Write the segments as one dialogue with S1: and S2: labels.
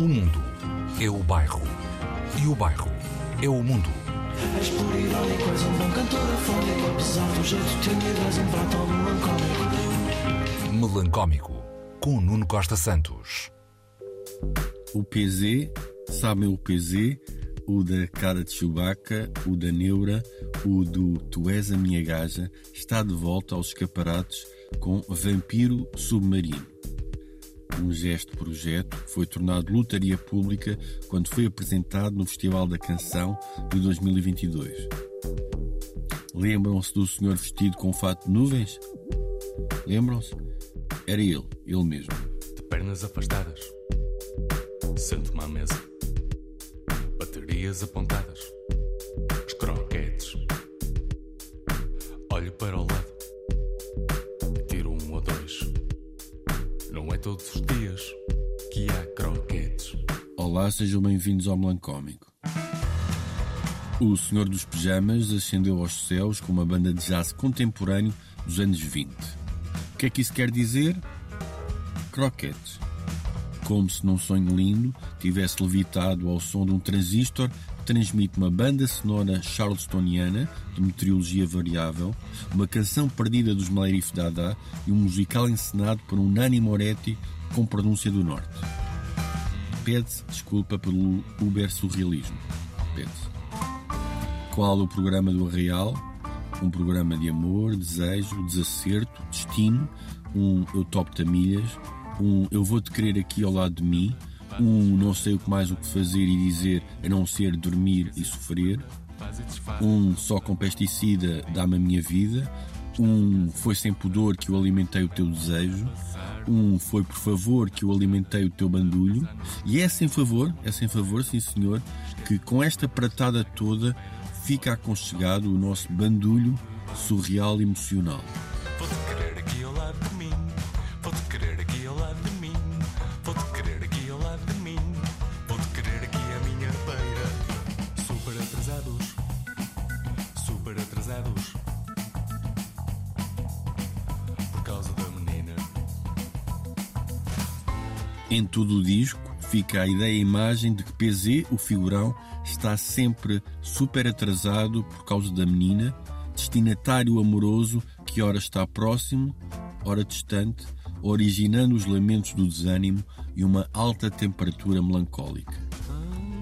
S1: O mundo é o bairro. E o bairro é o mundo.
S2: És por irónico, és um bom cantor afónico Apesar do jeito tímido, és um prato melancólico
S1: Melancómico. Com Nuno Costa Santos.
S3: O PZ, sabem o PZ, o da cara de Chewbacca, o da Neura, o do Tu és a minha gaja, está de volta aos escaparates com Vampiro Submarino. Um gesto projeto foi tornado lotaria pública quando foi apresentado no Festival da Canção de 2022. Lembram-se do senhor vestido com fato de nuvens? Lembram-se? Era ele, ele mesmo.
S4: de pernas afastadas. Sento-me à mesa. Baterias apontadas. Os croquetes. Olho para o Não é todos os dias que há croquetes.
S3: Olá, sejam bem-vindos ao Melancómico. O Senhor dos Pijamas ascendeu aos céus com uma banda de jazz contemporâneo dos anos 20. O que é que isso quer dizer? Croquetes. Como se num sonho lindo tivesse levitado ao som de um transistor que transmite uma banda sonora charlestoniana de meteorologia variável, uma canção perdida dos Malerif Dada e um musical encenado por um Nani Moretti com pronúncia do norte. Pede-se desculpa pelo uber surrealismo. Pede-se. Qual o programa do Arraial? Um programa de amor, desejo, desacerto, destino, um eu topo-te milhas, um eu vou-te querer aqui ao lado de mim, um não sei o que mais o que fazer e dizer a não ser dormir e sofrer, um só com pesticida dá-me a minha vida, um foi sem pudor que eu alimentei o teu desejo, um foi por favor que eu alimentei o teu bandulho, e é sem favor, é sem favor, sim senhor, que com esta pratada toda fica aconchegado o nosso bandulho surreal emocional.
S4: Por causa da menina.
S3: Em todo o disco fica a ideia e a imagem de que PZ, o figurão, está sempre super atrasado por causa da menina, destinatário amoroso que ora está próximo, ora distante, originando os lamentos do desânimo e uma alta temperatura melancólica.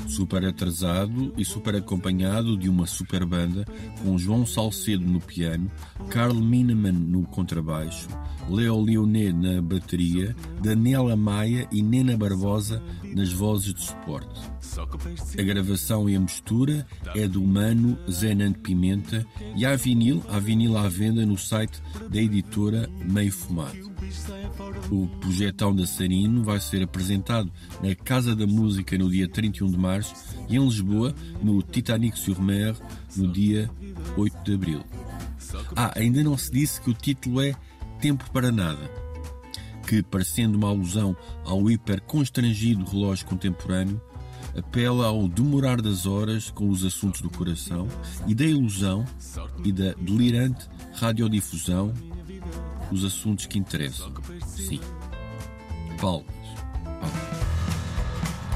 S3: Super atrasado e super acompanhado de uma super banda com João Salcedo no piano, Carl Mineman no contrabaixo, Leo Leonet na bateria, Daniela Maia e Nena Barbosa nas vozes de suporte. A gravação e a mistura é do Mano Zenant Pimenta e há vinil, há vinil à venda no site da editora Meio Fumado. O projetão da Sarino vai ser apresentado na Casa da Música no dia 31 de março e em Lisboa no Titanic sur Mer no dia 8 de abril. Ah, ainda não se disse que o título é Tempo para Nada, que, parecendo uma alusão ao hiper constrangido relógio contemporâneo, apela ao demorar das horas com os assuntos do coração e da ilusão e da delirante radiodifusão, os assuntos que interessam. Sim. Palmas.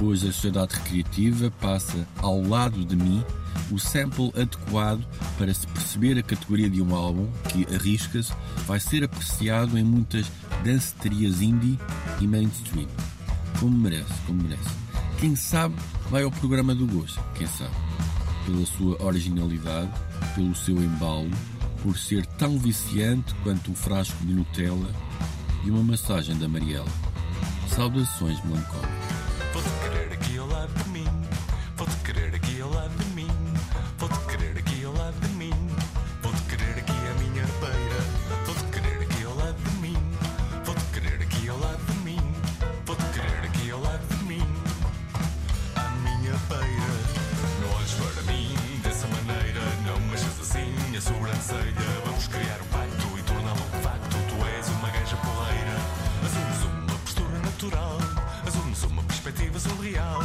S3: Hoje a sociedade recreativa passa ao lado de mim o sample adequado para se perceber a categoria de um álbum que, arrisca-se, vai ser apreciado em muitas danceterias indie e mainstream. Como merece, como merece. Quem sabe vai ao programa do gosto, quem sabe. Pela sua originalidade, pelo seu embalo, por ser tão viciante quanto um frasco de Nutella e uma massagem da Mariela. Saudações melancólicas.
S4: Montréal.